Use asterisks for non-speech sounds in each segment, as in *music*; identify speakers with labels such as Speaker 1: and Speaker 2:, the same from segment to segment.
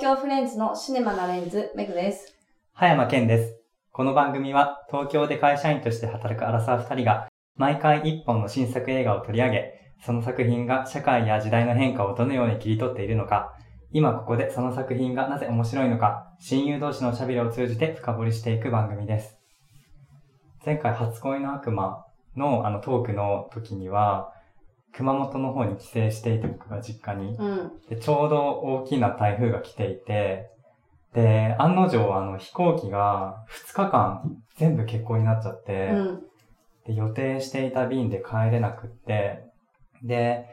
Speaker 1: 京フレンズのシネマなレンズ、メグです。
Speaker 2: 葉山健です。この番組は東京で会社員として働くアラサー二人が毎回一本の新作映画を取り上げ、その作品が社会や時代の変化をどのように切り取っているのか、今ここでその作品がなぜ面白いのか、親友同士のおしゃべりを通じて深掘りしていく番組です。前回初恋の悪魔のあのトークの時には、熊本の方に帰省していて僕が実家に。
Speaker 1: うん。
Speaker 2: で、ちょうど大きな台風が来ていて、で、案の定、あの、飛行機が2日間全部欠航になっちゃって、
Speaker 1: うん。
Speaker 2: で、予定していた便で帰れなくって、で、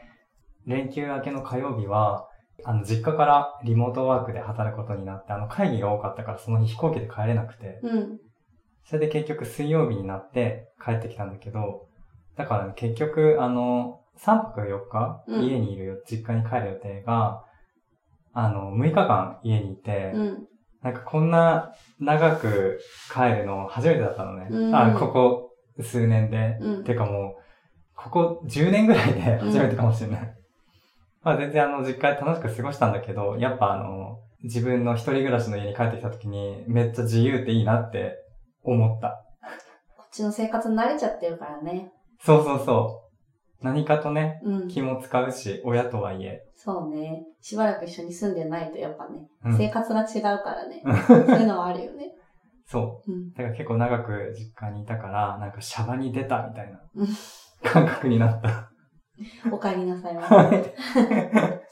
Speaker 2: 連休明けの火曜日は、あの、実家からリモートワークで働くことになって、あの、会議が多かったからその日飛行機で帰れなくて、
Speaker 1: うん。
Speaker 2: それで結局水曜日になって帰ってきたんだけど、だからね、結局、あの、3泊4日、
Speaker 1: うん
Speaker 2: 家にいるよ、実家に帰る予定が、あの、6日間家にいて、
Speaker 1: うん。
Speaker 2: なんかこんな長く帰るの初めてだったのね。
Speaker 1: うん
Speaker 2: あ、ここ数年で。
Speaker 1: うん。
Speaker 2: てかもう、ここ10年ぐらいで初めてかもしれない。まあ全然あの、実家で楽しく過ごしたんだけど、やっぱあの、自分の一人暮らしの家に帰ってきた時に、めっちゃ自由っていいなって思った。
Speaker 1: こっちの生活に慣れちゃってるからね。
Speaker 2: そうそうそう。何かとね、
Speaker 1: うん。
Speaker 2: 気も使うし、親とはいえ。
Speaker 1: そうね。しばらく一緒に住んでないとやっぱね、
Speaker 2: うん
Speaker 1: 生活が違うからね。そういうのはあるよね。*laughs*
Speaker 2: そう。
Speaker 1: うん。
Speaker 2: だから結構長く実家にいたから、なんかシャバに出たみたいな
Speaker 1: うん
Speaker 2: 感覚になった。*laughs*
Speaker 1: お帰りなさいま
Speaker 2: はい *laughs*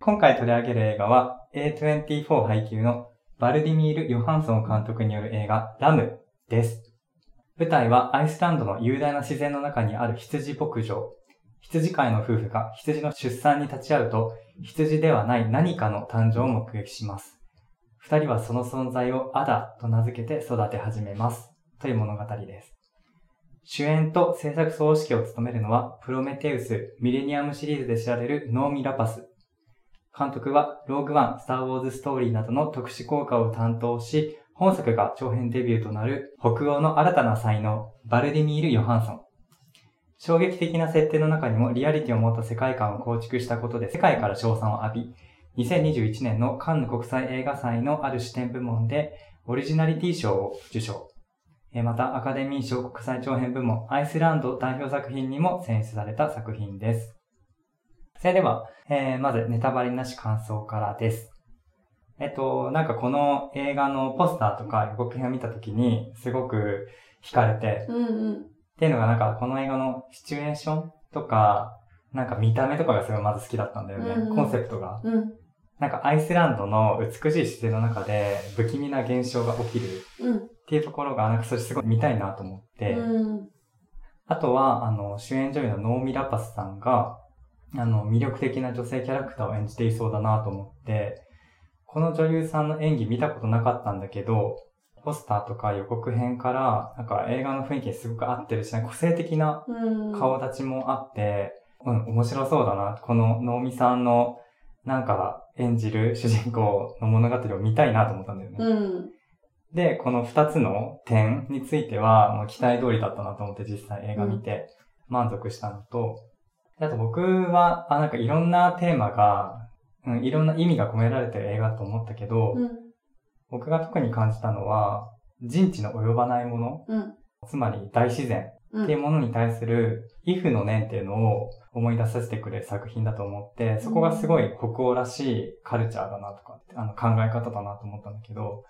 Speaker 2: 今回取り上げる映画は A24 配給のバルディミール・ヨハンソン監督による映画ラムです。舞台はアイスランドの雄大な自然の中にある羊牧場。羊飼いの夫婦が羊の出産に立ち会うと羊ではない何かの誕生を目撃します。二人はその存在をアダと名付けて育て始めます。という物語です。主演と制作総指揮を務めるのは、プロメテウス、ミレニアムシリーズで知られるノーミ・ラパス。監督は、ローグワン、スター・ウォーズ・ストーリーなどの特殊効果を担当し、本作が長編デビューとなる北欧の新たな才能、バルディミール・ヨハンソン。衝撃的な設定の中にもリアリティを持った世界観を構築したことで世界から称賛を浴び、2021年のカンヌ国際映画祭のある視点部門でオリジナリティ賞を受賞。また、アカデミー賞国際長編部門、アイスランド代表作品にも選出された作品です。それでは、えーまず、ネタバレなし感想からです。えっと、なんかこの映画のポスターとか予告編を見たときに、すごく惹かれて、
Speaker 1: うんうん。
Speaker 2: っていうのがなんかこの映画のシチュエーションとか、なんか見た目とかがすごいまず好きだったんだよね。
Speaker 1: うんうん
Speaker 2: コンセプトが。
Speaker 1: うん。
Speaker 2: なんかアイスランドの美しい自然の中で不気味な現象が起きる
Speaker 1: うん。
Speaker 2: っていうところが、なんかそれすごい見たいなと思って、
Speaker 1: うん。
Speaker 2: あとは、あの、主演女優のノーミ・ラパスさんが、あの、魅力的な女性キャラクターを演じていそうだなと思って、この女優さんの演技見たことなかったんだけど、ポスターとか予告編から、なんか映画の雰囲気にすごく合ってるし、個性的な
Speaker 1: うん。
Speaker 2: 顔立ちもあって、うん、面白そうだな。このノーミさんの、なんか演じる主人公の物語を見たいなと思ったんだよね。
Speaker 1: うん。
Speaker 2: で、この二つの点については、もう期待通りだったなと思って実際映画見て満足したのと、であと僕は、あ、なんかいろんなテーマが、うん、いろんな意味が込められてる映画だと思ったけど、
Speaker 1: うん。
Speaker 2: 僕が特に感じたのは、人知の及ばないもの、
Speaker 1: うん。
Speaker 2: つまり大自然
Speaker 1: うん。
Speaker 2: っていうものに対する、イフの念っていうのを思い出させてくれる作品だと思って、そこがすごい北欧らしいカルチャーだなとか、あの考え方だなと思ったんだけど、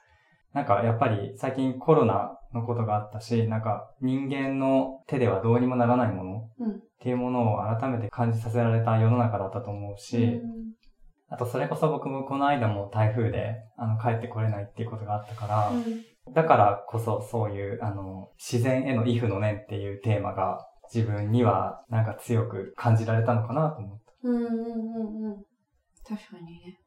Speaker 2: なんかやっぱり最近コロナのことがあったし、なんか人間の手ではどうにもならないもの
Speaker 1: うん
Speaker 2: っていうものを改めて感じさせられた世の中だったと思うし、
Speaker 1: うん
Speaker 2: あとそれこそ僕もこの間も台風であの帰ってこれないっていうことがあったから、だからこそそういう、あの、自然へのイフの念っていうテーマが自分にはなんか強く感じられたのかなと思った。
Speaker 1: うんうんうんうん。確かにね。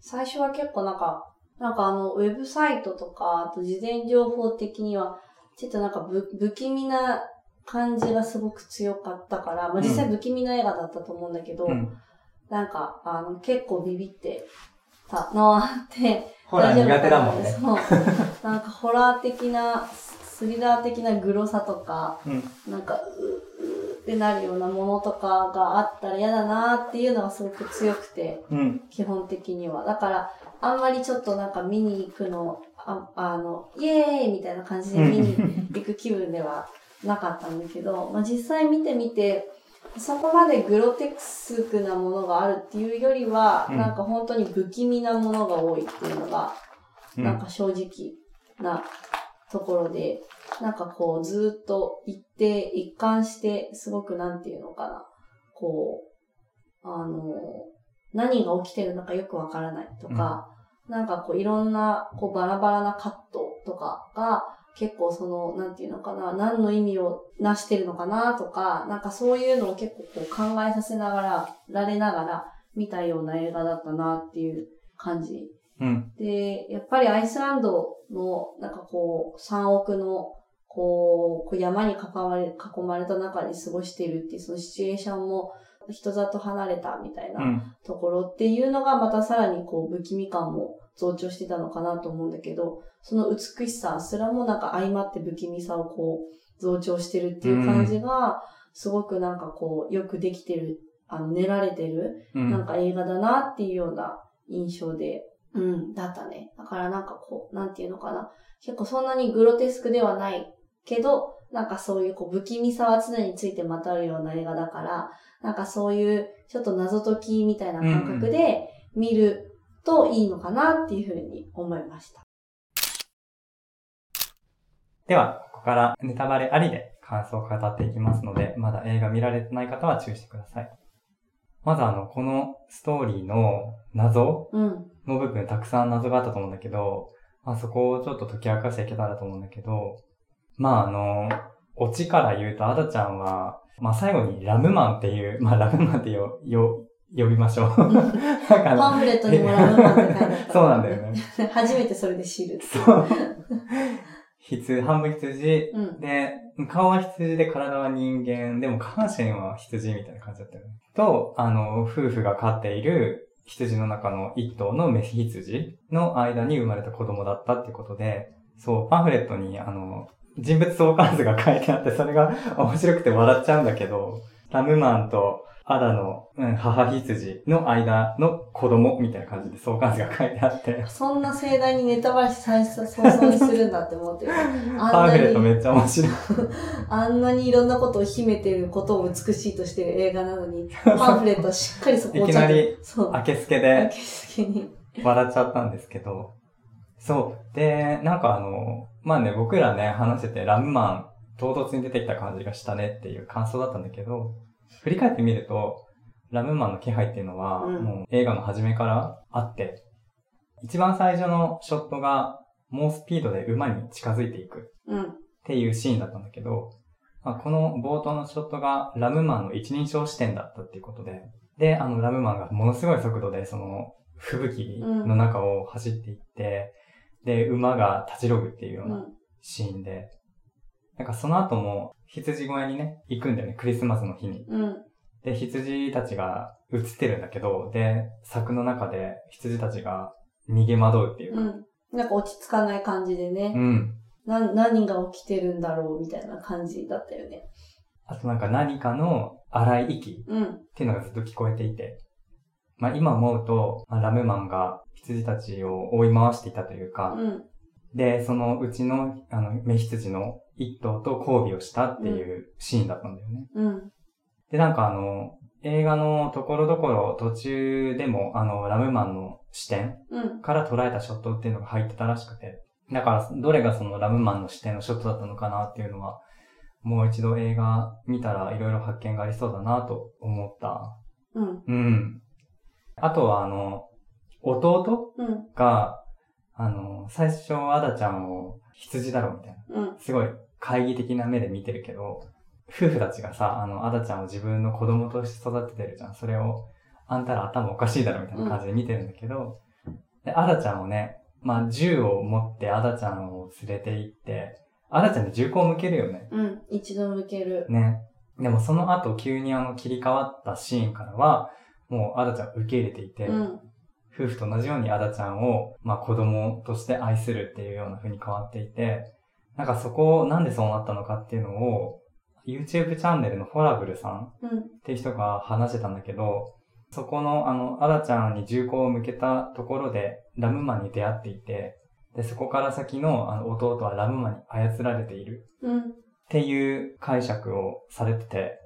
Speaker 1: 最初は結構なんか、なんかあの、ウェブサイトとか、あと事前情報的には、ちょっとなんか不不気味な感じがすごく強かったから、まあ実際不気味な映画だったと思うんだけど、
Speaker 2: うん。
Speaker 1: なんか、あの、結構ビビってたのはあって、*laughs*
Speaker 2: ホラー苦手だもんね。
Speaker 1: そう。なんかホラー的な、スリラー的なグロさとか、
Speaker 2: うん。
Speaker 1: なんか、う、うってくなるようなものとかがあったら嫌だなっていうのがすごく強くて、
Speaker 2: うん。
Speaker 1: 基本的には。だから、あんまりちょっとなんか見に行くの、ああの、イエーイみたいな感じで見に行く気分ではなかったんだけど、まあ実際見てみて、そこまでグロテクスクなものがあるっていうよりは、
Speaker 2: うん。
Speaker 1: なんか本当に不気味なものが多いっていうのが、
Speaker 2: うん。
Speaker 1: なんか正直なところで、なんかこうずっと一定、一貫して、すごくなんていうのかな、こう、あの、何が起きてるのかよくわからないとか、なんかこういろんなこうバラバラなカットとかが結構その、なんていうのかな、何の意味をなしてるのかなとか、なんかそういうのを結構こう考えさせながら、られながら見たような映画だったなっていう感じ
Speaker 2: うん。
Speaker 1: で、やっぱりアイスランドの、なんかこう、3億の、こう、山に囲まれ、囲まれた中に過ごしているっていう、そのシチュエーションも、人里離れたみたいな
Speaker 2: うん。
Speaker 1: ところっていうのが、またさらにこう、不気味感も増長してたのかなと思うんだけど、その美しさすらもなんか相まって不気味さをこう、増長してるっていう感じが、すごくなんかこう、よくできてる、あの、練られてる
Speaker 2: うん。
Speaker 1: なんか映画だなっていうような印象で、うん、だったね。だからなんかこう、なんていうのかな。結構そんなにグロテスクではないけど、なんかそういうこう不気味さは常についてまとうような映画だから、なんかそういうちょっと謎解きみたいな感覚で見るといいのかなっていうふうに思いました。
Speaker 2: では、ここからネタバレありで感想を語っていきますので、まだ映画見られてない方は注意してください。まずあの、このストーリーの謎
Speaker 1: うん。
Speaker 2: の部分たくさん謎があったと思うんだけど、まあそこをちょっと解き明かしていけたらと思うんだけど、まああの、オチから言うと、アダちゃんは、まあ最後にラムマンっていう、*laughs* まあラムマンってよ、よ、呼びましょう。
Speaker 1: パンフレットにもラブマンって書いてあった、*laughs*
Speaker 2: そうなんだよね。
Speaker 1: 初めてそれで知る。
Speaker 2: そう。羊、半分羊、
Speaker 1: うん。
Speaker 2: で、顔は羊で体は人間、でも下半身は羊みたいな感じだったよね。と、あの、夫婦が飼っている羊の中の一頭のメヒ羊の間に生まれた子供だったってことで、そう、パンフレットに、あの、人物相関図が書いてあって、それが *laughs* 面白くて笑っちゃうんだけど、ラムマンとアダの、うん、母羊の間の子供みたいな感じで相関図が書いてあって、
Speaker 1: そんな盛大にネタバレ最初早々にするんだって思ってる。*laughs*
Speaker 2: パンフレット
Speaker 1: に、
Speaker 2: めっちゃ面白い。*laughs*
Speaker 1: あんなにいろんなことを秘めてることを美しいとしてる映画なのに、パンフレットはしっかりそこを
Speaker 2: いきなり、明けすけ
Speaker 1: 明
Speaker 2: で
Speaker 1: けすけに。
Speaker 2: 笑っちゃったんですけど、そう。で、なんかあの、まあね、僕らね、話してて、ラムマン、唐突に出てきた感じがしたねっていう感想だったんだけど、振り返ってみると、ラムマンの気配っていうのは、
Speaker 1: うん
Speaker 2: もう映画の初めからあって、一番最初のショットが、猛スピードで馬に近づいていく
Speaker 1: うん。
Speaker 2: っていうシーンだったんだけど、まあ、この冒頭のショットがラムマンの一人称視点だったっていうことで、で、あのラムマンがものすごい速度でその吹雪の中を走っていって、で、馬が立ちろぐっていうよう
Speaker 1: う。
Speaker 2: なんシーンで、なんかその後も羊小屋にね、行くんだよね、クリスマスの日に。
Speaker 1: うん。
Speaker 2: で、羊たちが映ってるんだけど、で、柵の中で羊たちが逃げ惑うっていうか、
Speaker 1: うん。なんか落ち着かない感じでね。
Speaker 2: うん
Speaker 1: な、何が起きてるんだろうみたいな感じだったよね。
Speaker 2: あとなんか何かの荒い息
Speaker 1: うん。
Speaker 2: っていうのがずっと聞こえていて、まあ今思うと、まあ、ラムマンが羊たちを追い回していたというか、
Speaker 1: うん。
Speaker 2: で、そのうちの、あの、メ羊の一頭と交尾をしたっていうシーンだったんだよね。
Speaker 1: うん。
Speaker 2: で、なんかあの、映画のところどころ途中でも、あの、ラムマンの視点
Speaker 1: うん。
Speaker 2: から捉えたショットっていうのが入ってたらしくて、だから、どれがそのラムマンの視点のショットだったのかなっていうのは、もう一度映画見たらいろいろ発見がありそうだなと思った
Speaker 1: うん。
Speaker 2: うん。あとは、あの、弟
Speaker 1: うん。
Speaker 2: が、あの、最初、アダちゃんを羊だろみたいな。
Speaker 1: うん。
Speaker 2: すごい懐疑的な目で見てるけど、夫婦たちがさ、あの、アダちゃんを自分の子供として育ててるじゃん。それを、あんたら頭おかしいだろみたいな感じで見てるんだけど、で、アダちゃんをね、まあ、銃を持ってアダちゃんを連れて行って、アダちゃんに銃口を向けるよね。
Speaker 1: うん。一度向ける。
Speaker 2: ね。でもその後急にあの切り替わったシーンからは、もうアダちゃんを受け入れていて、
Speaker 1: うん。
Speaker 2: 夫婦と同じようにアダちゃんを、まあ子供として愛するっていうような風に変わっていて、なんかそこをなんでそうなったのかっていうのを、YouTube チャンネルのフォラブルさん
Speaker 1: うん。
Speaker 2: っていう人が話してたんだけど、そこの、あの、アダちゃんに銃口を向けたところで、ラムマンに出会っていて、で、そこから先の、あの、弟はラムマンに操られている
Speaker 1: うん。
Speaker 2: っていう解釈をされてて、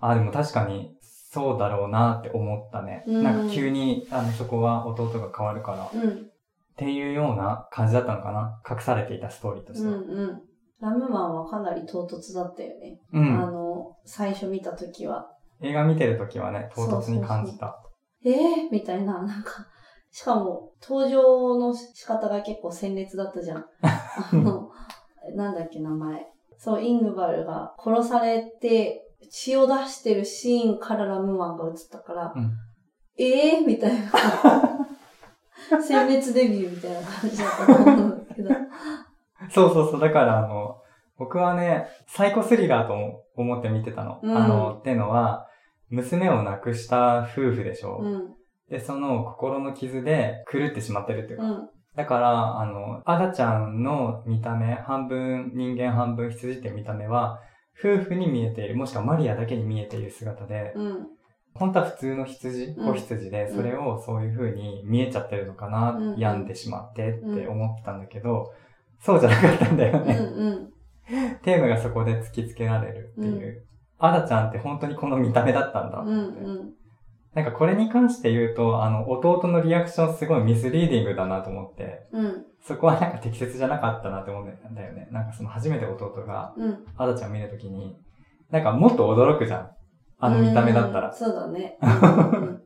Speaker 2: あ、でも確かに、そうだろうなって思ったね。
Speaker 1: うん
Speaker 2: なんか急に、あの、そこは弟が変わるから、っ
Speaker 1: うん。
Speaker 2: ていうような感じだったのかな。隠されていたストーリーとし
Speaker 1: うん。
Speaker 2: ては。
Speaker 1: うん。ラムマンはかなり唐突だったよね。
Speaker 2: うん。
Speaker 1: あの、最初見たときは。
Speaker 2: 映画見てるときはね、唐突に感じた。
Speaker 1: ええー、みたいな、なんか、しかも、登場の仕方が結構鮮烈だったじゃん。*laughs* あの、なんだっけ、名前。そう、イングバルが殺されて、血を出してるシーンからラムマンが映ったから、
Speaker 2: うん
Speaker 1: ええー、みたいな。*laughs* 鮮烈デビューみたいな感じだったと思うんだけど。
Speaker 2: そうそうそう。だから、あの、僕はね、サイコスリラーと思って見てたの。
Speaker 1: うん
Speaker 2: あの、ってのは、娘を亡くした夫婦でしょ。
Speaker 1: うん、
Speaker 2: で、その心の傷で狂ってしまってるっていうか。
Speaker 1: うん、
Speaker 2: だから、あの、アダちゃんの見た目、半分人間半分羊って見た目は、夫婦に見えている、もしくはマリアだけに見えている姿で、
Speaker 1: うん、
Speaker 2: 本当は普通の羊、
Speaker 1: うん。
Speaker 2: 子羊で、
Speaker 1: うん。
Speaker 2: それをそういう風に見えちゃってるのかな、
Speaker 1: うん
Speaker 2: 病んでしまってって思ってたんだけど、そうじゃなかったんだよ
Speaker 1: うん、
Speaker 2: ね。
Speaker 1: うん、
Speaker 2: テーマがそこで突きつけられるっていう。アダちゃんって本当にこの見た目だったんだって。
Speaker 1: うん、うん、
Speaker 2: なんかこれに関して言うと、あの、弟のリアクションすごいミスリーディングだなと思って、
Speaker 1: うん、
Speaker 2: そこはなんか適切じゃなかったなって思うんだよね。なんかその初めて弟が
Speaker 1: うん。
Speaker 2: アダちゃんを見るときに、なんかもっと驚くじゃん。あの見た目だったら。
Speaker 1: うんそうだね。*laughs* うん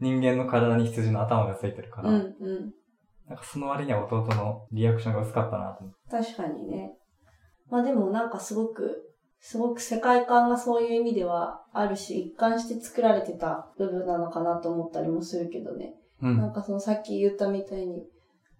Speaker 2: 人間の体に羊の頭がついてるから。
Speaker 1: うん、うん。
Speaker 2: なんかその割には弟のリアクションが薄かったなと思って。
Speaker 1: 確かにね。まあでもなんかすごく、すごく世界観がそういう意味ではあるし、一貫して作られてた部分なのかなと思ったりもするけどね。
Speaker 2: う。
Speaker 1: なんんかそのさっき言ったみたいに、め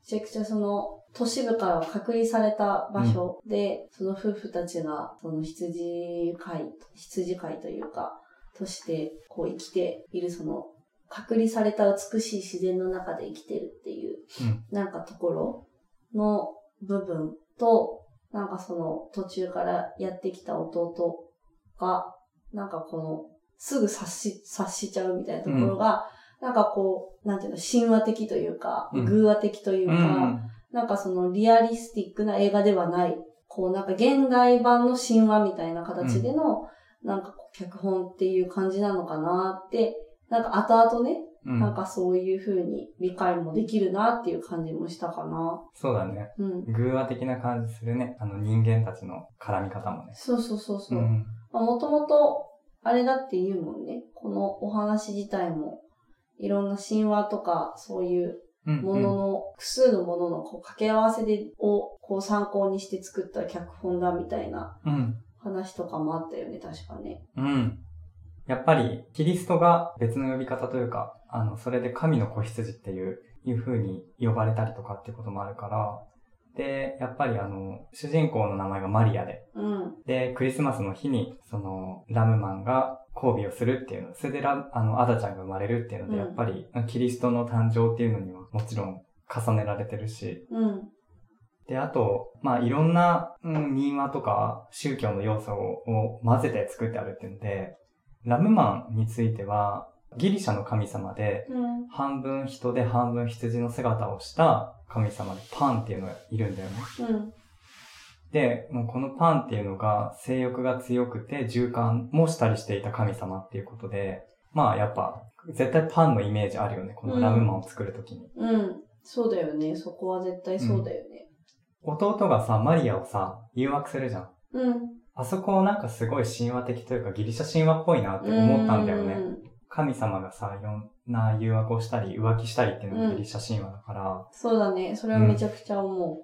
Speaker 1: ちゃくちゃその都市部から隔離された場所で、その夫婦たちがその羊飼い、羊飼いというか、としてこう生きているその隔離された美しい自然の中で生きてるっていう
Speaker 2: うん。
Speaker 1: なんかところの部分と、なんかその途中からやってきた弟が、なんかこの、すぐ察し、察しちゃうみたいなところが、なんかこう、なんていうの、神話的というか、
Speaker 2: うん。
Speaker 1: 偶話的という
Speaker 2: う
Speaker 1: か、
Speaker 2: ん。
Speaker 1: なんかそのリアリスティックな映画ではない、こうなんか現代版の神話みたいな形での、なんか脚本っていう感じなのかなって、なんか後々ね、
Speaker 2: うん。
Speaker 1: なんかそういう風に理解もできるなっていう感じもしたかな。
Speaker 2: そうだね。
Speaker 1: うん。
Speaker 2: 偶話的な感じするね。あの人間たちの絡み方もね。
Speaker 1: そうそうそうそうう。
Speaker 2: ん。
Speaker 1: まあもともと、あれだって言うもんね。このお話自体も、いろんな神話とか、そういう
Speaker 2: うん。
Speaker 1: ものの、複数のもののこう掛け合わせで、をこう参考にして作った脚本だみたいな
Speaker 2: うん。
Speaker 1: 話とかもあったよね、確かね。
Speaker 2: うん。やっぱり、キリストが別の呼び方というか、あの、それで神の子羊っていう、いう風に呼ばれたりとかってこともあるから、で、やっぱりあの、主人公の名前がマリアで、
Speaker 1: うん。
Speaker 2: で、クリスマスの日に、その、ラムマンが交尾をするっていうの、それでラ、あの、アダちゃんが生まれるっていうので、
Speaker 1: うん
Speaker 2: やっぱり、キリストの誕生っていうのにはもちろん重ねられてるし、
Speaker 1: うん。
Speaker 2: で、あと、まあ、いろんな、うん、民話とか宗教の要素をを混ぜて作ってあるっていうので、ラムマンについては、ギリシャの神様で、
Speaker 1: うん。
Speaker 2: 半分人で半分羊の姿をした神様でパンっていうのがいるんだよね。
Speaker 1: うん。
Speaker 2: で、もうこのパンっていうのが性欲が強くて循環もしたりしていた神様っていうことで、まあやっぱ絶対パンのイメージあるよね。このラムマンを作るときに。
Speaker 1: うん。そうだよね。そこは絶対そうだよね。
Speaker 2: 弟がさ、マリアをさ、誘惑するじゃん。
Speaker 1: うん。
Speaker 2: あそこなんかすごい神話的というかギリシャ神話っぽいなって思ったんだよね。
Speaker 1: うん
Speaker 2: 神様がさ、いろんな誘惑をしたり浮気したりっていうの
Speaker 1: うん
Speaker 2: がギリシャ神話だから、
Speaker 1: そうだね。それはめちゃくちゃ思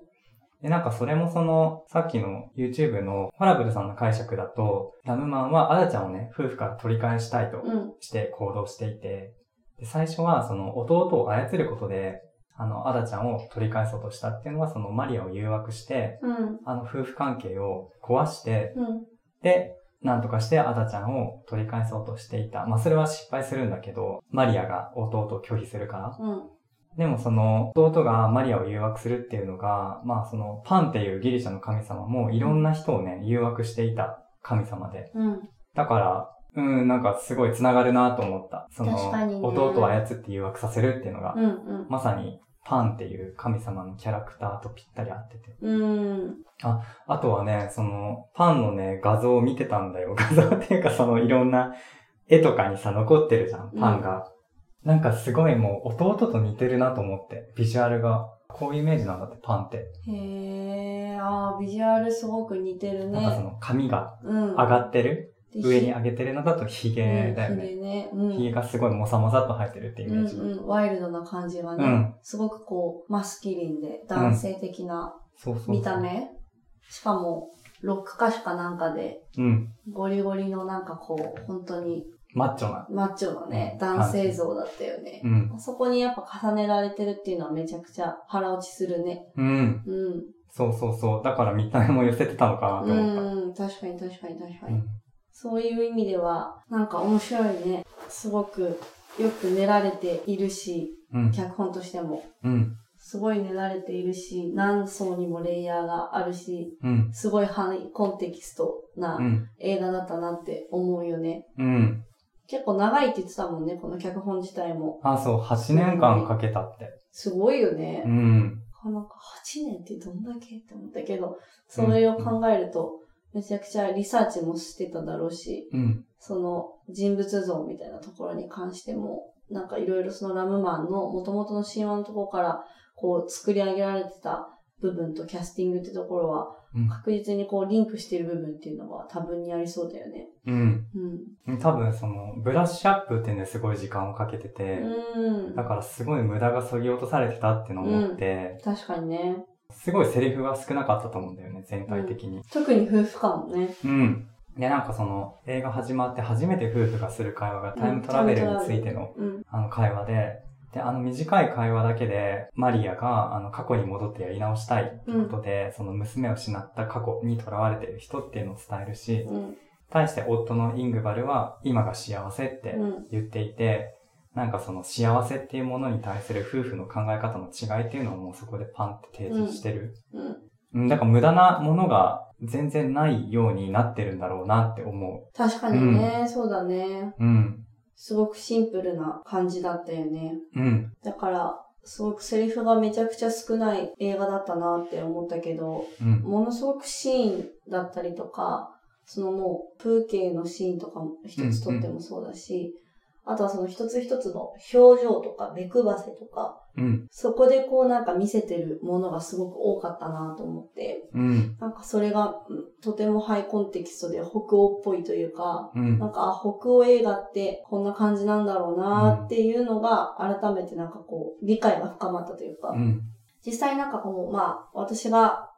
Speaker 2: で、なんかそれもその、さっきの YouTube のファラブルさんの解釈だと、ラムマンはアダちゃんをね、夫婦から取り返したいと
Speaker 1: う。うん。
Speaker 2: して行動していて、で、最初はその弟を操ることで、あの、アダちゃんを取り返そうとしたっていうのはそのマリアを誘惑して、
Speaker 1: うん。
Speaker 2: あの夫婦関係を壊して、
Speaker 1: うん。
Speaker 2: で、なんとかしてアダちゃんを取り返そうとしていた。まあそれは失敗するんだけど、マリアが弟を拒否するから。
Speaker 1: うん。
Speaker 2: でもその弟がマリアを誘惑するっていうのが、まあそのパンっていうギリシャの神様もいろんな人をね、誘惑していた神様で。
Speaker 1: うん。
Speaker 2: だから、うん、なんかすごい繋がるなと思った。その、
Speaker 1: 確かにね
Speaker 2: 弟を操って誘惑させるっていうのが、
Speaker 1: うん。うん。
Speaker 2: まさにパンっていう神様のキャラクターとぴったり合ってて。
Speaker 1: うん。
Speaker 2: あとはね、その、パンのね、画像を見てたんだよ。*laughs* 画像っていうかそのいろんな絵とかにさ、残ってるじゃん、パンが。なんかすごいもう弟と似てるなと思って、ビジュアルが。こういうイメージなんだって、パンって。
Speaker 1: へえ、ああ、ビジュアルすごく似てるね。
Speaker 2: なんかその髪が
Speaker 1: うん。
Speaker 2: 上がってる、
Speaker 1: で
Speaker 2: 上に上げてるのだとヒゲだよね。
Speaker 1: うんひげね。うん。
Speaker 2: ヒゲがすごいもさもさっと生えてるっていうイ
Speaker 1: うん
Speaker 2: メージ。
Speaker 1: うん、ワイルドな感じはね、
Speaker 2: うん
Speaker 1: すごくこう、マスキリンで男性的な
Speaker 2: そうそうそう。
Speaker 1: 見た目、しかも、ロック歌手かなんかで、
Speaker 2: うん。
Speaker 1: ゴリゴリのなんかこう、本当に
Speaker 2: マッチョな。
Speaker 1: マッチョなね、
Speaker 2: うん
Speaker 1: 男性像だったよね。
Speaker 2: うん。
Speaker 1: そこにやっぱ重ねられてるっていうのはめちゃくちゃ腹落ちするね。
Speaker 2: うん。
Speaker 1: うん。
Speaker 2: そうそうそう。だから見た目も寄せてたのかなと思った。
Speaker 1: うん、確かに確かに確かに。
Speaker 2: うん
Speaker 1: そういう意味では、なんか面白いね。すごくよく練られているし、
Speaker 2: うん。
Speaker 1: 脚本としても。
Speaker 2: うん。
Speaker 1: すごい練られているし、何層にもレイヤーがあるし、
Speaker 2: うん。
Speaker 1: すごいハイコンテキストな
Speaker 2: うん。
Speaker 1: 映画だったなって思うよね。
Speaker 2: うん。
Speaker 1: 結構長いって言ってたもんね、この脚本自体も。
Speaker 2: あ、そう、8年間かけたって。
Speaker 1: すごいよね。
Speaker 2: うん。
Speaker 1: なんか8年ってどんだけって思ったけど、それを考えると、めちゃくちゃリサーチもしてただろうし、
Speaker 2: うん。
Speaker 1: その人物像みたいなところに関しても、なんかいろいろそのラムマンの元々の神話のところから、こう作り上げられてた部分とキャスティングってところは、
Speaker 2: うん
Speaker 1: 確実にこうリンクしてる部分っていうのは多分にありそうだよね。
Speaker 2: うん。
Speaker 1: うん。
Speaker 2: 多分その、ブラッシュアップっていうのですごい時間をかけてて、
Speaker 1: うん
Speaker 2: だ。からすごい無駄が削ぎ落とされてたっていうのを思って、
Speaker 1: 確かにね。
Speaker 2: すごいセリフが少なかったと思うんだよね、全体的に。
Speaker 1: 特に夫婦間もね。
Speaker 2: うん。で、なんかその、映画始まって初めて夫婦がする会話がタイムトラベルについての、
Speaker 1: うん。
Speaker 2: あの会話で、で、あの短い会話だけで、マリアが、あの、過去に戻ってやり直したいってことで、その娘を失った過去に囚われている人っていうのを伝えるし、
Speaker 1: うん。
Speaker 2: 対して夫のイングバルは、今が幸せって
Speaker 1: うん。
Speaker 2: 言っていて、なんかその幸せっていうものに対する夫婦の考え方の違いっていうのをもうそこでパンって提示してる。
Speaker 1: うん。
Speaker 2: うん、だから無駄なものが全然ないようになってるんだろうなって思
Speaker 1: 確かにね、そうだね。
Speaker 2: う。うん。
Speaker 1: すごくシンプルな感じだったよね。
Speaker 2: うん。
Speaker 1: だから、すごくセリフがめちゃくちゃ少ない映画だったなって思ったけど、
Speaker 2: うん。
Speaker 1: ものすごくシーンだったりとか、そのもう風景のシーンとかも一つとってもそうだし、あとはその一つ一つの表情とか目配せとか、
Speaker 2: うん。
Speaker 1: そこでこうなんか見せてるものがすごく多かったなと思って、
Speaker 2: うん。
Speaker 1: なんかそれがうんとてもハイコンテキストで北欧っぽいというか、
Speaker 2: うん
Speaker 1: な。んかあ北欧映画ってこんな感じなんだろうなっていうのが改めてなんかこう理解が深まったというか、
Speaker 2: うん。
Speaker 1: 実際なんかこう、まあ私が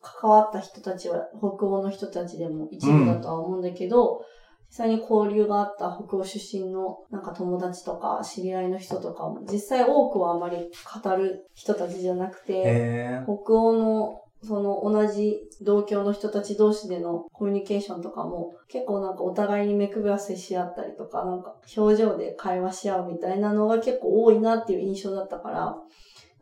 Speaker 1: 関わった人たちは北欧の人たちでも一部だとは思うんだけど、実際に交流があった北欧出身のなんか友達とか知り合いの人とかも実際多くはあまり語る人たちじゃなくて、
Speaker 2: へ
Speaker 1: 北欧のその同じ同郷の人たち同士でのコミュニケーションとかも結構なんかお互いに目配せし合ったりとかなんか表情で会話し合うみたいなのが結構多いなっていう印象だったから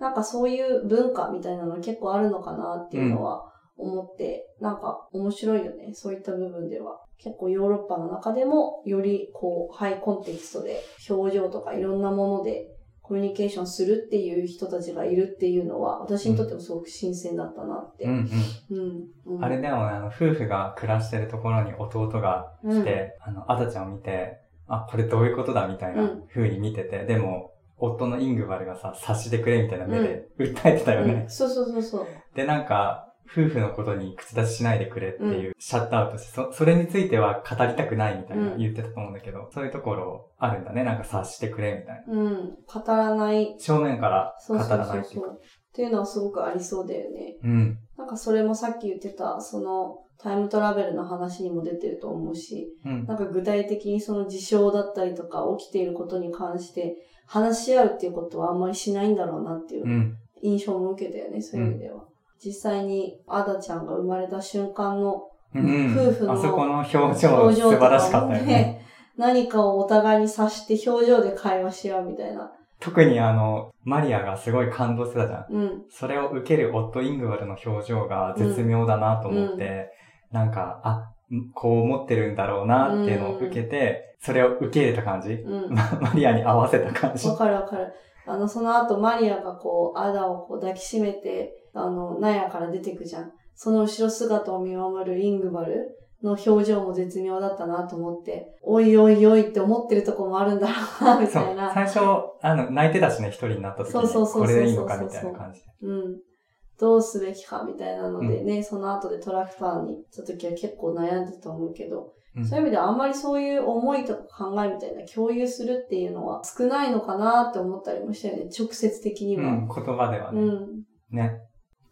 Speaker 1: なんかそういう文化みたいなの結構あるのかなっていうのは思って、なんか面白いよね。そういった部分では。結構ヨーロッパの中でもよりこうハイコンテキストで表情とかいろんなものでコミュニケーションするっていう人たちがいるっていうのは、私にとってもすごく新鮮だったなって。
Speaker 2: うんうん。
Speaker 1: うん。うん
Speaker 2: あれでもね、あの、夫婦が暮らしてるところに弟が
Speaker 1: うん
Speaker 2: 来て、あの、アダちゃんを見て、あ、これどういうことだみたいな
Speaker 1: うん
Speaker 2: 風に見てて、でも、夫のイングバルがさ、察してくれみたいな目で訴えてたよね。
Speaker 1: うんそうそうそうそう。
Speaker 2: で、なんか、夫婦のことに口出ししないでくれっていう、シャットアウトして、そ、それについては語りたくないみたいな
Speaker 1: うん
Speaker 2: 言ってたと思うんだけど、そういうところあるんだね。なんか察してくれみたいな。
Speaker 1: うん。語らない。
Speaker 2: 正面から語らないっていうか。
Speaker 1: っていうのはすごくありそうだよね。
Speaker 2: うん。
Speaker 1: なんかそれもさっき言ってた、そのタイムトラベルの話にも出てると思うし、
Speaker 2: うん。
Speaker 1: なんか具体的にその事象だったりとか起きていることに関して話し合うっていうことはあんまりしないんだろうなっていううん印象も受けたよね、そういう意味では。実際にアダちゃんが生まれた瞬間の
Speaker 2: うん。
Speaker 1: 夫婦の
Speaker 2: あそこの表情
Speaker 1: 表
Speaker 2: 素晴らしかったよね。
Speaker 1: ね、何かをお互いに察して表情で会話し合うみたいな。
Speaker 2: 特にあの、マリアがすごい感動してたじゃん。
Speaker 1: うん。
Speaker 2: それを受ける夫イングバルの表情が絶妙だなと思って、なんか、あ、こう思ってるんだろうなっていうのを受けて、それを受け入れた感じ？
Speaker 1: うん。
Speaker 2: マリアに合わせた感じ？
Speaker 1: わ。かるわかる。あの、その後、マリアがこう、アダをこう抱きしめて、あの、納屋から出てくじゃん。その後ろ姿を見守るイングバルの表情も絶妙だったなと思って、おいおいおいって思ってるとこもあるんだろうな、みたい。な。
Speaker 2: 最初、あの、泣いてたしね、一人になった時に。
Speaker 1: そうそうそうそうそう
Speaker 2: これでいいのかみたいな感じで。
Speaker 1: うん。どうすべきかみたいなのでね、その後でトラクターに行った時は結構悩んでたと思うけど、
Speaker 2: うん
Speaker 1: そういう意味ではあんまりそういう思いとか考えみたいな共有するっていうのは少ないのかなって思ったりもしたよね、直接的には。
Speaker 2: うん、言葉ではね。
Speaker 1: うん。
Speaker 2: ね。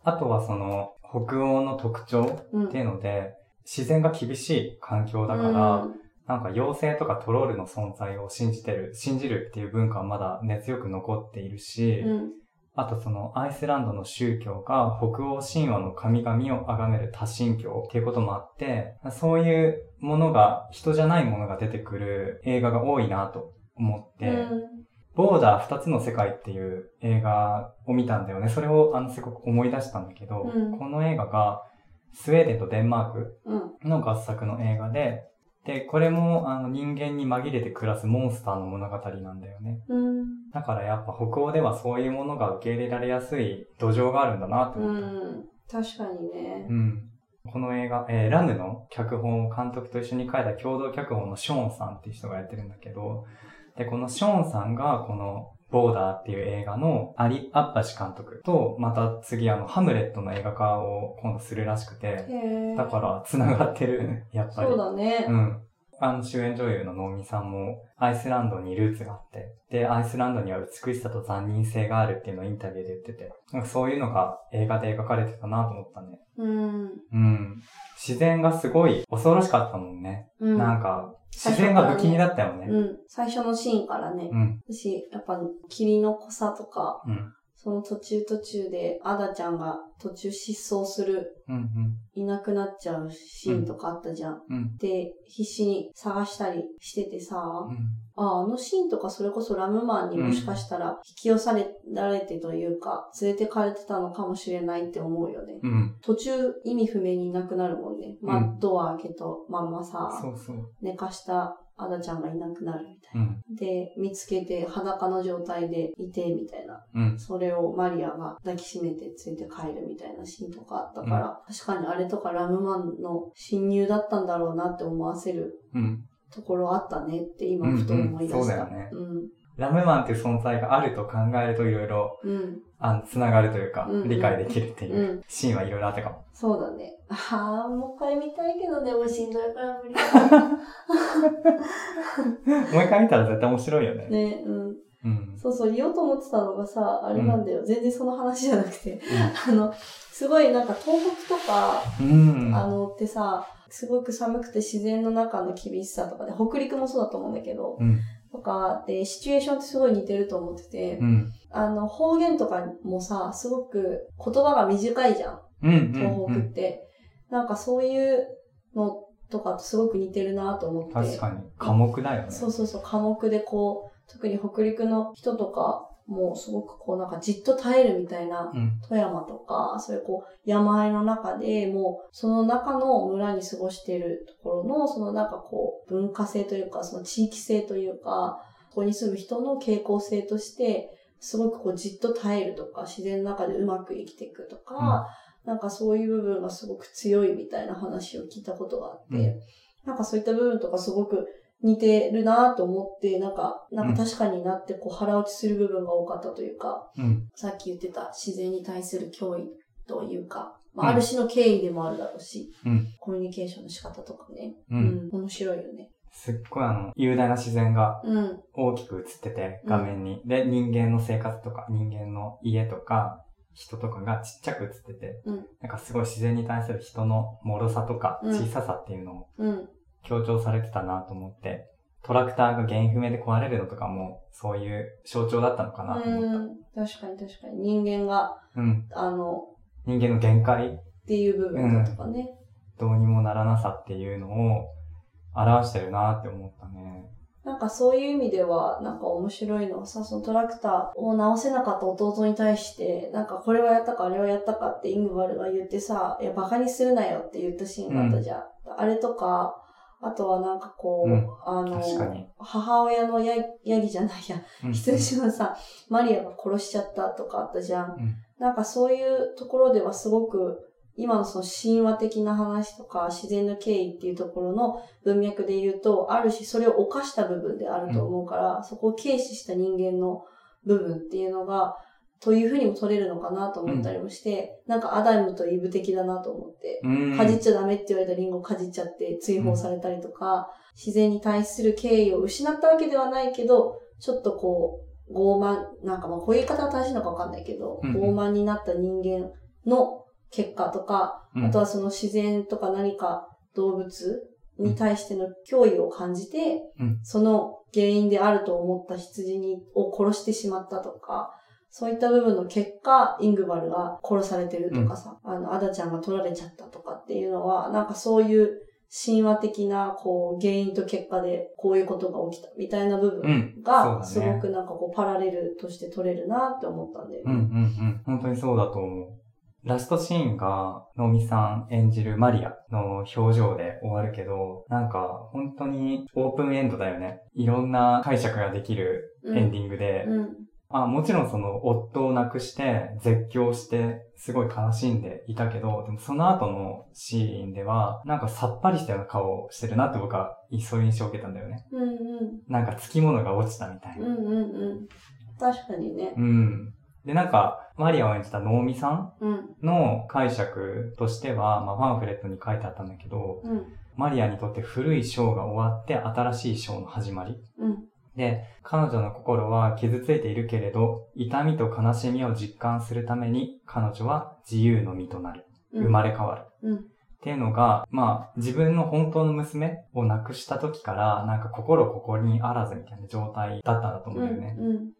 Speaker 2: あとはその、北欧の特徴
Speaker 1: うん。
Speaker 2: っていうので、自然が厳しい環境だから、なんか妖精とかトロールの存在を信じてる、信じるっていう文化はまだ根強く残っているし、
Speaker 1: うん。うん。
Speaker 2: あとそのアイスランドの宗教が北欧神話の神々を崇める多神教っていうこともあって、そういうものが、人じゃないものが出てくる映画が多いなと思って、
Speaker 1: うん
Speaker 2: ボーダー二つの世界っていう映画を見たんだよね。それをあのすごく思い出したんだけど、
Speaker 1: うん
Speaker 2: この映画がスウェーデンとデンマーク
Speaker 1: うん。
Speaker 2: の合作の映画で、で、これもあの人間に紛れて暮らすモンスターの物語なんだよね。
Speaker 1: うん。
Speaker 2: だからやっぱ北欧ではそういうものが受け入れられやすい土壌があるんだなと
Speaker 1: う
Speaker 2: 思った。
Speaker 1: ん。確かにね
Speaker 2: う。ん。この映画、えーラムの脚本を監督と一緒に書いた共同脚本のショーンさんっていう人がやってるんだけど、で、このショーンさんがこのボーダーっていう映画のアリ・アッバシ監督と、また次あのハムレットの映画化を今度するらしくて。だから繋がってる、やっぱり。
Speaker 1: そうだね。
Speaker 2: うん。あの主演女優の能見さんもアイスランドにルーツがあって、で、アイスランドには美しさと残忍性があるっていうのをインタビューで言ってて、なんかそういうのが映画で描かれてたなと思ったね。
Speaker 1: うん。
Speaker 2: うん。自然がすごい恐ろしかったもんね。
Speaker 1: うん。
Speaker 2: なんか、自然が不気味だったよね。
Speaker 1: うん。最初のシーンからね。
Speaker 2: うん。
Speaker 1: 私、やっぱ、霧の濃さとか、
Speaker 2: うん。
Speaker 1: その途中途中で、アダちゃんが途中失踪する、
Speaker 2: うん。
Speaker 1: いなくなっちゃうシーンとかあったじゃん。
Speaker 2: うん。うん。
Speaker 1: で、必死に探したりしててさ、
Speaker 2: うん。
Speaker 1: ああのシーンとかそれこそラムマンにもしかしたら引き寄せられてというか、連れてかれてたのかもしれないって思うよね。
Speaker 2: うん。
Speaker 1: 途中意味不明にいなくなるもんね。まあ、
Speaker 2: うん
Speaker 1: ドア開けとまんまさ、
Speaker 2: そうそう。
Speaker 1: 寝かしたアダちゃんがいなくなるみたいな。
Speaker 2: うん。
Speaker 1: で、見つけて裸の状態でいてみたいな。
Speaker 2: うん。
Speaker 1: それをマリアが抱きしめて連れて帰るみたいなシーンとかあったから、確かにあれとかラムマンの侵入だったんだろうなって思わせる
Speaker 2: うん。
Speaker 1: ところあったねって今ふと思い出した。
Speaker 2: うんうんそうだよね
Speaker 1: うん。
Speaker 2: ラムマンっていう存在があると考えるといろいろ、
Speaker 1: うん。
Speaker 2: あの、つながるというか、
Speaker 1: うんうん
Speaker 2: 理解できるっていう
Speaker 1: うん
Speaker 2: シーンはいろいろあったかも。
Speaker 1: そうだね。ああ、もう一回見たいけどでもしんどいから無理だ。
Speaker 2: もう一回見たら絶対面白いよね。
Speaker 1: ね、うん。
Speaker 2: うん。
Speaker 1: そうそう、言おうと思ってたのがさ、あれなんだよ。全然その話じゃなくて。あの、すごいなんか東北とか、
Speaker 2: うん。
Speaker 1: あのってさ、すごく寒くて自然の中の厳しさとかで、北陸もそうだと思うんだけど、
Speaker 2: うん。
Speaker 1: とかで、シチュエーションってすごい似てると思ってて、
Speaker 2: うん。
Speaker 1: あの、方言とかもさ、すごく言葉が短いじゃん、
Speaker 2: うん。
Speaker 1: 東北って。なんかそういうのとかとすごく似てるなと思って。
Speaker 2: 確かに。科目だよね。
Speaker 1: そうそうそう、科目でこう、特に北陸の人とか、もうすごくこうなんかじっと耐えるみたいな、
Speaker 2: うん。
Speaker 1: 富山とか、そういうこう山あいの中でもうその中の村に過ごしているところの、そのなんかこう文化性というか、その地域性というか、ここに住む人の傾向性として、すごくこうじっと耐えるとか、自然の中でうまく生きていくとか、なんかそういう部分がすごく強いみたいな話を聞いたことがあって、
Speaker 2: うん
Speaker 1: なんかそういった部分とかすごく似てるなと思って、なんか、なんか確かになってこう腹落ちする部分が多かったというか、
Speaker 2: うん。
Speaker 1: さっき言ってた自然に対する脅威というか、まあ、
Speaker 2: うん
Speaker 1: ある種の敬意でもあるだろうし、
Speaker 2: うん。
Speaker 1: コミュニケーションの仕方とかね。
Speaker 2: う。
Speaker 1: うんん、面白いよね。
Speaker 2: すっごいあの、雄大な自然が
Speaker 1: うん、
Speaker 2: 大きく映ってて、画面に。で、人間の生活とか、人間の家とか、人とかがちっちゃく映ってて、
Speaker 1: うん
Speaker 2: なんかすごい自然に対する人の脆さとか、
Speaker 1: うん
Speaker 2: 小ささっていうのを
Speaker 1: うん、
Speaker 2: 強調されてたなと思って、トラクターが原因不明で壊れるのとかも、そういう象徴だったのかなと思っ
Speaker 1: うん、確かに確かに人間が、
Speaker 2: た。うん。
Speaker 1: あの、
Speaker 2: 人間の限界、
Speaker 1: っていう部分だとかね。
Speaker 2: どうにもならなさっていうのを表してるなって思ったね。
Speaker 1: なんかそういう意味では、なんか面白いのはさ、そのトラクターを直せなかった弟に対して、なんかこれはやったかあれはやったかってイングバルが言ってさ、いやバカにするなよって言ったシーンがあったじゃん。あれとか、あとはなんかこう、
Speaker 2: うん。
Speaker 1: あの母親のヤヤギじゃないや、
Speaker 2: うん。
Speaker 1: 羊のさ、マリアが殺しちゃったとかあったじゃん。
Speaker 2: うん。
Speaker 1: なんかそういうところではすごく、今のその神話的な話とか自然の経緯っていうところの文脈で言うと、あるしそれを犯した部分であると思うから、そこを軽視した人間の部分っていうのが、というふうにも取れるのかなと思ったりもして、なんかアダムとイブ的だなと思って、
Speaker 2: うん。
Speaker 1: かじっちゃダメって言われたリンゴをかじっちゃって追放されたりとか、自然に対する敬意を失ったわけではないけど、ちょっとこう、傲慢、なんかまあこういう言い方は正しいのかわかんないけど、
Speaker 2: うん
Speaker 1: 傲慢になった人間の結果とか、
Speaker 2: うん
Speaker 1: あとはその自然とか何か動物に対しての脅威を感じて、
Speaker 2: うん
Speaker 1: その原因であると思った羊にを殺してしまったとか、そういった部分の結果、イングバルが殺されてるとかさ、あの、アダちゃんが取られちゃったとかっていうのは、なんかそういう神話的な、こう、原因と結果でこういうことが起きたみたいな部
Speaker 2: う
Speaker 1: 分
Speaker 2: ん。
Speaker 1: が、すごくなんかこう、パラレルとして取れるなって思ったんだよ
Speaker 2: うんうんう
Speaker 1: ね。
Speaker 2: ん。本当にそうだと思う。ラストシーンが、ノミさん演じるマリアの表情で終わるけど、なんか本当にオープンエンドだよね。いろんな解釈ができる
Speaker 1: うん
Speaker 2: エンディングで、
Speaker 1: うん。
Speaker 2: あもちろんその夫を亡くして絶叫してすごい悲しんでいたけど、でもその後のシーンではなんかさっぱりしたような顔をしてるなって僕はそういう印象を受けたんだよね。
Speaker 1: うんうん。
Speaker 2: なんか付き物が落ちたみたいな。
Speaker 1: うんうんうん。確かにね。
Speaker 2: うん。で、なんか、マリアを演じたノーミさん
Speaker 1: うん。
Speaker 2: の解釈としては、まあ、パンフレットに書いてあったんだけど、
Speaker 1: うん。
Speaker 2: マリアにとって古い章が終わって新しい章の始まり。
Speaker 1: うん。
Speaker 2: で、彼女の心は傷ついているけれど、痛みと悲しみを実感するために、彼女は自由の身となる。
Speaker 1: うん。
Speaker 2: 生まれ変わる。
Speaker 1: うん。
Speaker 2: っていうのが、まあ、自分の本当の娘を亡くした時から、なんか心ここにあらずみたいな状態だったんだと思うんだよね。
Speaker 1: うん。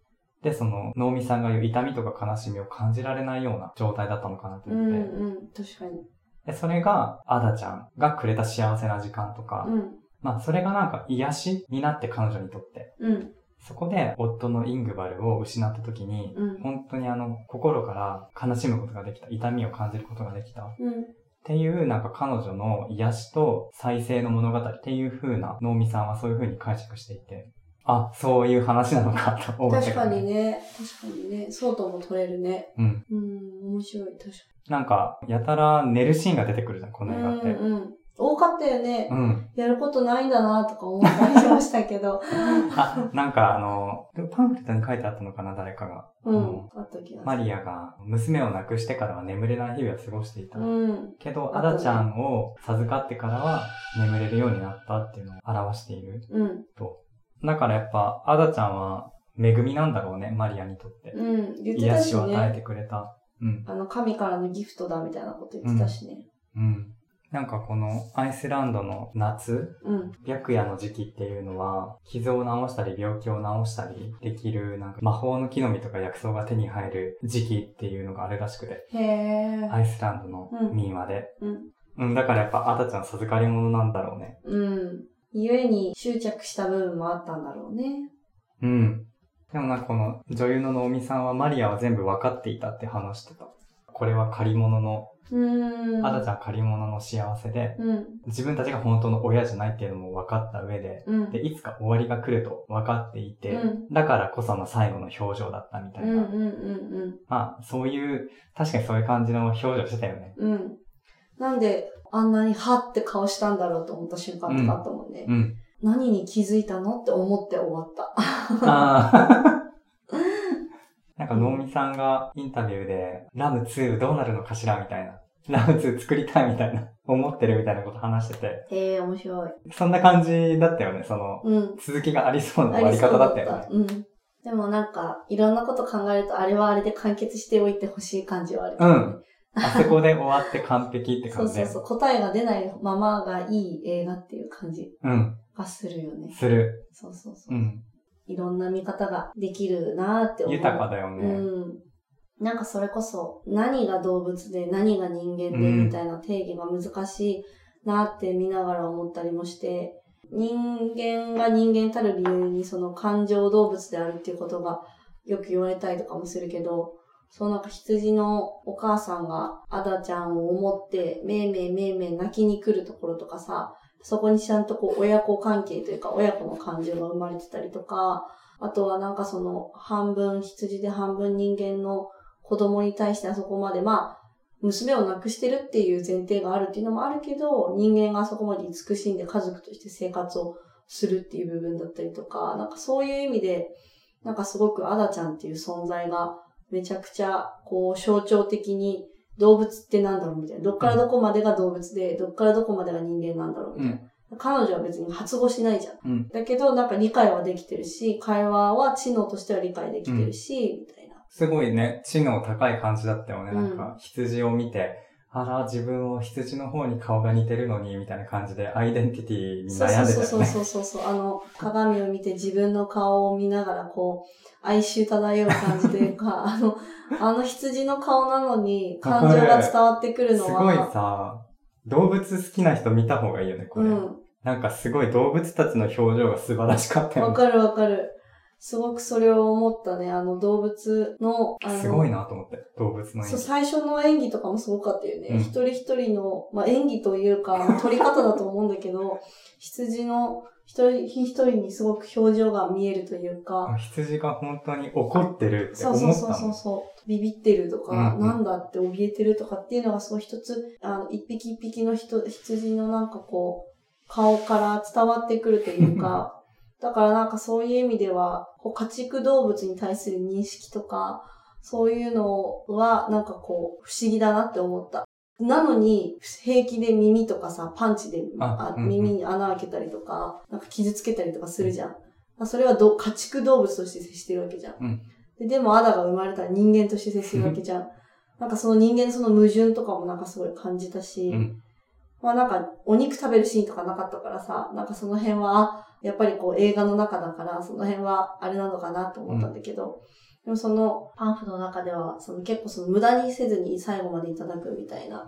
Speaker 2: で、その、能見さんが言う痛みとか悲しみを感じられないような状態だったのかなと思って。
Speaker 1: ん。うん。確かに。
Speaker 2: で、それが、アダちゃんがくれた幸せな時間とか、
Speaker 1: うん。
Speaker 2: まあ、それがなんか癒しになって彼女にとって。
Speaker 1: うん。
Speaker 2: そこで、夫のイングバルを失った時に、
Speaker 1: うん。
Speaker 2: 本当にあの、心から悲しむことができた、痛みを感じることができた。っ
Speaker 1: うん。
Speaker 2: ていう、なんか彼女の癒しと再生の物語っていう風な、能見さんはそういう風に解釈していて、あ、そういう話なのかと思って
Speaker 1: 確かにね。確かにね。そうとも取れるね。
Speaker 2: うん。
Speaker 1: うん。面白い。確か
Speaker 2: なんか、やたら寝るシーンが出てくるじゃん、この
Speaker 1: に。
Speaker 2: 映画って。
Speaker 1: うん。うん。多かったよね。
Speaker 2: うん。
Speaker 1: やることないんだなとか思ったりしましたけど。*laughs*
Speaker 2: あ、なんかあの、パンフレットに書いてあったのかな、誰かが。あ
Speaker 1: うん
Speaker 2: の。
Speaker 1: あった気が。
Speaker 2: マリアが娘を亡くしてからは眠れない日々を過ごしていた。
Speaker 1: うん。
Speaker 2: けど、アダちゃんを授かってからは眠れるようになったっていうのを表している
Speaker 1: うん。
Speaker 2: と。だからやっぱ、アダちゃんは恵みなんだろうね、マリアにとって。
Speaker 1: うん。言って
Speaker 2: 癒
Speaker 1: たし
Speaker 2: しを与えて
Speaker 1: ね。
Speaker 2: くれた。うん。
Speaker 1: あの、神からのギフトだみたいなこと言ってたしね。
Speaker 2: うん。なんかこのアイスランドの夏、
Speaker 1: うん。
Speaker 2: 白夜の時期っていうのは、傷を治したり病気を治したりできる、なんか魔法の木の実とか薬草が手に入る時期っていうのがあるらしくて、
Speaker 1: へえ。
Speaker 2: アイスランドの民話で。
Speaker 1: うん。
Speaker 2: うん、だからやっぱアダちゃん授かり物なんだろうね。
Speaker 1: うん。ゆえに執着した部分もあったんだろうね。
Speaker 2: うん。でもなんかこの女優の能見さんはマリアは全部分かっていたって話してた。これは借り物の、
Speaker 1: うーん。
Speaker 2: アダちゃん借り物の幸せで、
Speaker 1: うん。
Speaker 2: 自分たちが本当の親じゃないっていうのも分かった上で、
Speaker 1: うん。
Speaker 2: で、いつか終わりが来ると分かっていて、
Speaker 1: うん
Speaker 2: だからこその最後の表情だったみたいな。
Speaker 1: うんうんうん
Speaker 2: まあ、そういう、確かにそういう感じの表情してたよね。
Speaker 1: うん。うん。なんで、あんなにはって顔したんだろうと思った瞬間とかあったもんね。
Speaker 2: うん。
Speaker 1: 何に気づいたのって思って終わった。
Speaker 2: あー *laughs* なんか、能見さんがインタビューで、ラム2どうなるのかしらみたいな。ラム2作りたいみたいな、思ってるみたいなこと話してて、
Speaker 1: へえ、面白い。
Speaker 2: そんな感じだったよね、その、
Speaker 1: うん。
Speaker 2: 続きがありそうな
Speaker 1: あ
Speaker 2: 終わり方
Speaker 1: だっ
Speaker 2: たよね
Speaker 1: た。。うん。でもなんか、いろんなこと考えると、あれはあれで完結しておいてほしい感じはある、
Speaker 2: うん。あそこで終わって完璧って感じで。
Speaker 1: そうそうそう。答えが出ないままがいい映画っていう感じ
Speaker 2: うん。
Speaker 1: がするよね。
Speaker 2: する。
Speaker 1: そうそうそう。
Speaker 2: うん。
Speaker 1: いろんな見方ができるなーって思う。
Speaker 2: 豊かだよね。
Speaker 1: うん。なんかそれこそ、何が動物で何が人間で
Speaker 2: うん
Speaker 1: みたいな定義が難しいなって見ながら思ったりもして、人間が人間たる理由にその感情動物であるっていうことがよく言われたりとかもするけど、そうなんか羊のお母さんがアダちゃんを思って、めいめいめいめい泣きに来るところとかさ、そこにちゃんとこう親子関係というか親子の感情が生まれてたりとか、あとはなんかその半分羊で半分人間の子供に対してあそこまでまあ娘を亡くしてるっていう前提があるっていうのもあるけど、人間があそこまで慈しんで家族として生活をするっていう部分だったりとか、なんかそういう意味で、なんかすごくアダちゃんっていう存在がめちゃくちゃこう象徴的に動物ってなんだろうみたいな。どっからどこまでが動物で、どっからどこまでが人間なんだろうみたいな。うん、彼女は別に発語しないじゃん。うん、だけど、なんか理解はできてるし、会話は知能としては理解できてるし、みたいな。
Speaker 2: すごいね、知能高い感じだったよね。なんか、羊を見て、あら、自分を羊の方に顔が似てるのに、みたいな感じで、アイデンティティに悩んでたよね。
Speaker 1: そうそうそうそうそう。あの、鏡を見て自分の顔を見ながら、こう、哀愁漂う感じというか、*laughs* あの、あの羊の顔なのに、感情が伝わってくるのは。す
Speaker 2: ごいさ、動物好きな人見た方がいいよね、これ。うん、なんかすごい動物たちの表情が素晴らしかったよ
Speaker 1: ね。わかるわかる。すごくそれを思ったね。あの動物の、あの
Speaker 2: すごいなと思って、動物の演技。そう、
Speaker 1: 最初の演技とかもすごかったよね。うん、一人一人の、まあ、演技というか、撮り方だと思うんだけど、*laughs* 羊の一人一人にすごく表情が見えるというか。
Speaker 2: 羊が本当に怒ってるって思ったの
Speaker 1: そうそうそうそう。ビビってるとか、うんうん、なんだって怯えてるとかっていうのがすごい一つ、あの、一匹一匹の人、羊のなんかこう、顔から伝わってくるというか、*laughs* だからなんかそういう意味では、こう家畜動物に対する認識とか、そういうのはなんかこう不思議だなって思った。なのに、平気で耳とかさ、パンチであ、耳に穴開けたりとか、なんか傷つけたりとかするじゃん。それはど家畜動物として接してるわけじゃん。うん、ででも、アダが生まれたら人間として接するわけじゃん。なんかその人間のその矛盾とかもなんかすごい感じたし、うん、まあなんかお肉食べるシーンとかなかったからさ、なんかその辺は、あ、やっぱりこう映画の中だから、その辺はあれなのかなと思ったんだけど、でもそのパンフの中では、その結構その無駄にせずに最後までいただくみたいな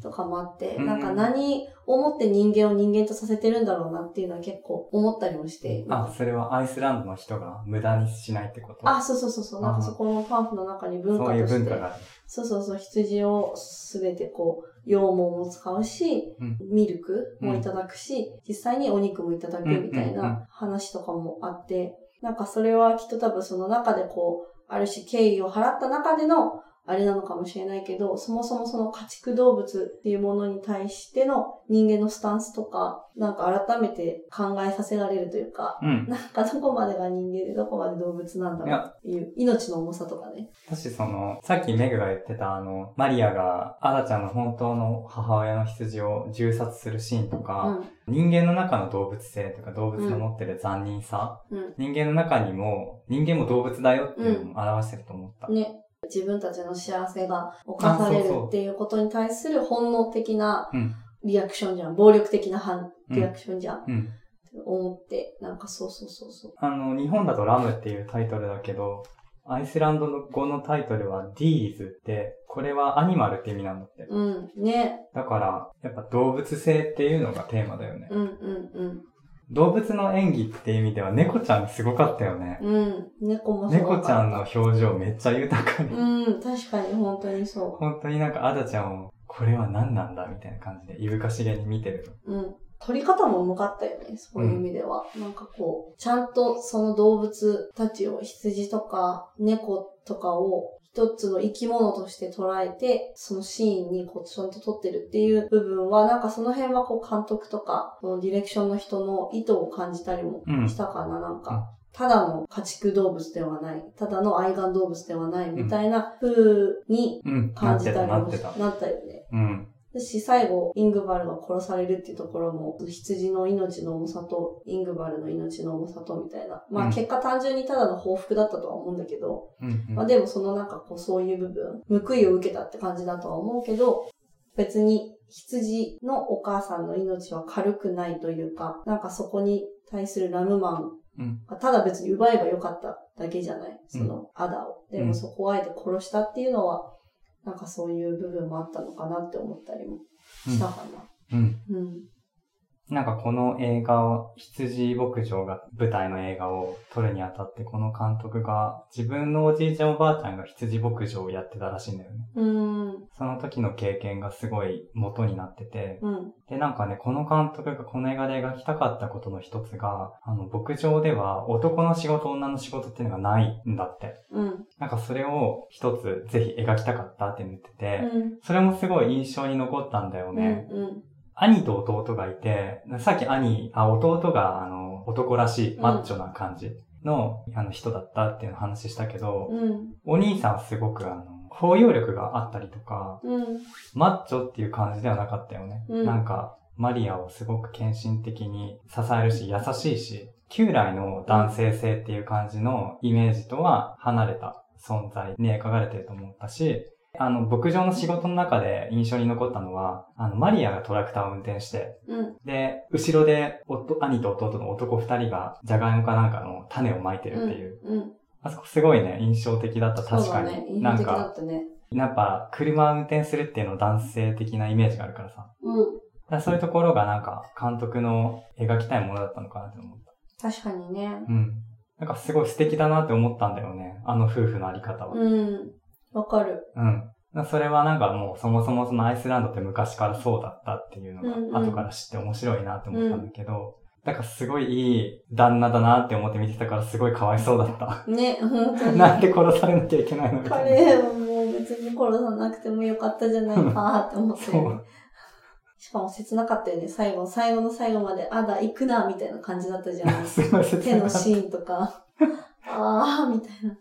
Speaker 1: とかもあって、うんうん、なんか何をもって人間を人間とさせてるんだろうなっていうのは結構思ったりもして。
Speaker 2: あ、それはアイスランドの人が無駄にしないってこと？
Speaker 1: あ、そうそうそうそう。なんかそこのパンフの中に文化として。そういう文化がある。そうそうそう。羊をすべてこう、羊毛も使うし、うん、ミルクもいただくし、うん、実際にお肉もいただくみたいな話とかもあって、なんかそれはきっと多分その中でこう、ある種敬意を払った中でのあれなのかもしれないけど、そもそもその家畜動物っていうものに対しての人間のスタンスとか、なんか改めて考えさせられるというか、うん、なんかどこまでが人間でどこまで動物なんだろうっていう命の重さとかね。
Speaker 2: 私その、さっきメグが言ってたあの、マリアがアダちゃんの本当の母親の羊を銃殺するシーンとか、うん、人間の中の動物性とか動物の持ってる残忍さ、うん、人間の中にも人間も動物だよっていうのも表してると思った。
Speaker 1: ね。自分たちの幸せが犯されるっていうことに対する本能的なリアクションじゃん。暴力的な反リアクションじゃん。うん思って、なんかそうそうそうそう。
Speaker 2: あの、日本だとラムっていうタイトルだけど、アイスランドの語のタイトルはディーズって、これはアニマルって意味なんだって。
Speaker 1: うん、ね。
Speaker 2: だから、やっぱ動物性っていうのがテーマだよね。
Speaker 1: うんうんうん。
Speaker 2: 動物の演技っていう意味では猫ちゃんすごかったよね。
Speaker 1: うん。猫も
Speaker 2: そう。猫ちゃんの表情めっちゃ豊かに。
Speaker 1: うん、確かに本当にそう。
Speaker 2: 本当になんかアダちゃんを、これは何なんだみたいな感じで、いぶかしげに見てる
Speaker 1: うん。撮り方もうまかったよね、そういう意味では。うん、なんかこう、ちゃんとその動物たちを、羊とか猫とかを一つの生き物として捉えて、そのシーンにこうちゃんと撮ってるっていう部分は、なんかその辺はこう監督とか、このディレクションの人の意図を感じたりもしたかな、うん、なん。か。ただの家畜動物ではない、ただの愛玩動物ではないみたいな風に感じたりも、うん、なったよね。うんし、最後、イングバルが殺されるっていうところも、羊の命の重さと、イングバルの命の重さと、みたいな。まあ、結果単純にただの報復だったとは思うんだけど、うんうん、まあでもそのなんかこう、そういう部分、報いを受けたって感じだとは思うけど、別に羊のお母さんの命は軽くないというか、なんかそこに対するラムマンがただ別に奪えばよかっただけじゃない？そのアダを。でもそこをあえて殺したっていうのは、なんかそういう部分もあったのかなって思ったりもしたかな。うん。うん。
Speaker 2: なんかこの映画を、羊牧場が舞台の映画を撮るにあたって、この監督が自分のおじいちゃんおばあちゃんが羊牧場をやってたらしいんだよね。
Speaker 1: うん。
Speaker 2: その時の経験がすごい元になってて、
Speaker 1: うん。
Speaker 2: で、なんかね、この監督がこの映画で描きたかったことの一つが、あの、牧場では男の仕事、女の仕事っていうのがないんだって。
Speaker 1: うん。
Speaker 2: なんかそれを一つぜひ描きたかったって言ってて、
Speaker 1: うん。
Speaker 2: それもすごい印象に残ったんだよね。
Speaker 1: うん。
Speaker 2: 兄と弟がいて、さっき兄、あ、弟が、あの、男らしい、マッチョな感じの、あの、人だったっていうの話したけど、
Speaker 1: うん。
Speaker 2: お兄さんはすごく、あの、包容力があったりとか、
Speaker 1: うん。
Speaker 2: マッチョっていう感じではなかったよね。
Speaker 1: うん
Speaker 2: なんか、マリアをすごく献身的に支えるし、優しいし、旧来の男性性っていう感じのイメージとは離れた存在に描かれてると思ったし、あの、牧場の仕事の中で印象に残ったのは、あの、マリアがトラクターを運転して、
Speaker 1: うん。
Speaker 2: で、後ろで夫兄と弟の男二人が、じゃがいもかなんかの種をまいてるっていう。
Speaker 1: うん。
Speaker 2: あそこすごいね、印象的だった、確かに。
Speaker 1: そうだね。印
Speaker 2: なん
Speaker 1: 象的だ
Speaker 2: か、
Speaker 1: ったね。
Speaker 2: やっぱ、車を運転するっていうの男性的なイメージがあるからさ。
Speaker 1: うん。
Speaker 2: だそういうところがなんか、監督の描きたいものだったのかなって思った。
Speaker 1: 確かにね。
Speaker 2: うん。なんかすごい素敵だなって思ったんだよね。あの夫婦のあり方は。
Speaker 1: うん。わかる。
Speaker 2: うん。それはなんかもうそもそもそのアイスランドって昔からそうだったっていう
Speaker 1: うんうん
Speaker 2: のが後から知って面白いなって思ったんだけど、だからすごいいい旦那だなって思って見てたからすごいかわいそうだった。
Speaker 1: ね、本当に。
Speaker 2: なんで殺されなきゃいけないのみたいな。
Speaker 1: 彼をもう別に殺さなくてもよかったじゃないかって思って、
Speaker 2: そう。
Speaker 1: しかも切なかったよね。最後、最後の最後まで、あだ、行くな、みたいな感じだったじゃ *laughs* ん。
Speaker 2: すごい切
Speaker 1: 手
Speaker 2: なかった
Speaker 1: のシーンとか。あー、みたいな。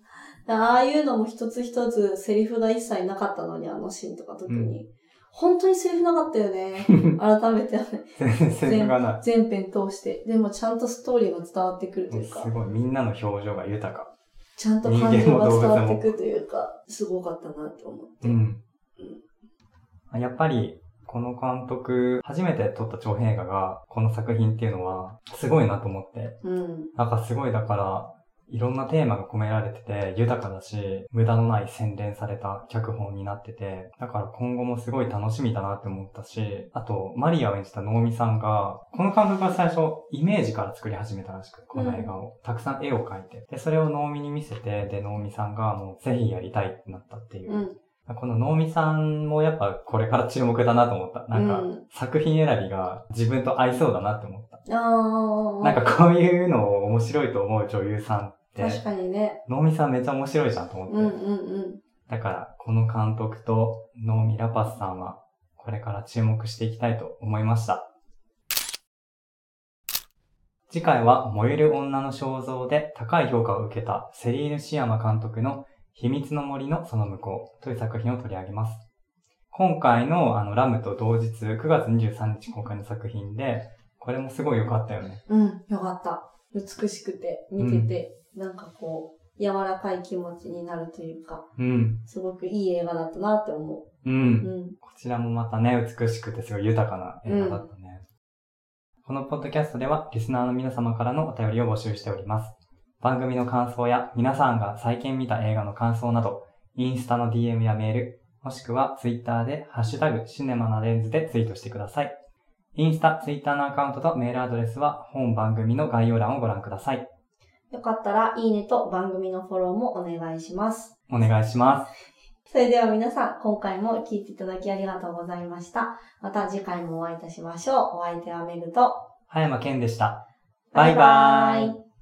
Speaker 1: ああいうのも一つ一つセリフが一切なかったのに、あのシーンとか特に。本当にセリフなかったよね。*laughs* 改めてね。
Speaker 2: セリフがない。
Speaker 1: 全編通して。でもちゃんとストーリーが伝わってくるというか
Speaker 2: す、ごい、みんなの表情が豊か。
Speaker 1: ちゃんと感情が伝わってくるというか、すごかったなって思って。
Speaker 2: うん。やっぱり、この監督、初めて撮った長編映画が、この作品っていうのは、すごいなと思って。
Speaker 1: うん。
Speaker 2: なんかすごいだから、いろんなテーマが込められてて、豊かだし、無駄のない洗練された脚本になってて、だから今後もすごい楽しみだなって思ったし、あと、マリアを演じた能見さんが、この監督が最初、イメージから作り始めたらしく、この映画を。たくさん絵を描いて。で、それを能見に見せて、で、能見さんがもうぜひやりたいってなったっていう。
Speaker 1: うん。
Speaker 2: この能見さんもやっぱこれから注目だなと思った。なんか、
Speaker 1: うん
Speaker 2: 作品選びが自分と合いそうだなって思っ。なんかこういうのを面白いと思う女優さんって、
Speaker 1: 確かにね。
Speaker 2: 能見さんめっちゃ面白いじゃんと思って。
Speaker 1: うんうんうん。
Speaker 2: だから、この監督と能見ラパスさんは、これから注目していきたいと思いました。次回は、燃える女の肖像で高い評価を受けたセリーヌ・シアマ監督の秘密の森のその向こうという作品を取り上げます。今回のあのラムと同日9月23日公開の作品で、これもすごい良かったよね。
Speaker 1: うん、よかった。美しくて、見てて、なんかこう、柔らかい気持ちになるというか、
Speaker 2: うん。
Speaker 1: すごくいい映画だったなって思
Speaker 2: う。
Speaker 1: う。うんん。
Speaker 2: こちらもまたね、美しくてすごい豊かな映画だったね。このポッドキャストでは、リスナーの皆様からのお便りを募集しております。番組の感想や、皆さんが最近見た映画の感想など、インスタの DM やメール、もしくはツイッターで、ハッシュタグ、シネマなレンズでツイートしてください。インスタ、ツイッターのアカウントとメールアドレスは、本番組の概要欄をご覧ください。
Speaker 1: よかったら、いいねと番組のフォローもお願いします。
Speaker 2: お願いします。
Speaker 1: それでは皆さん、今回も聞いていただきありがとうございました。また次回もお会いいたしましょう。お相手はメグと、
Speaker 2: 葉山健でした。バイバーイ
Speaker 1: イ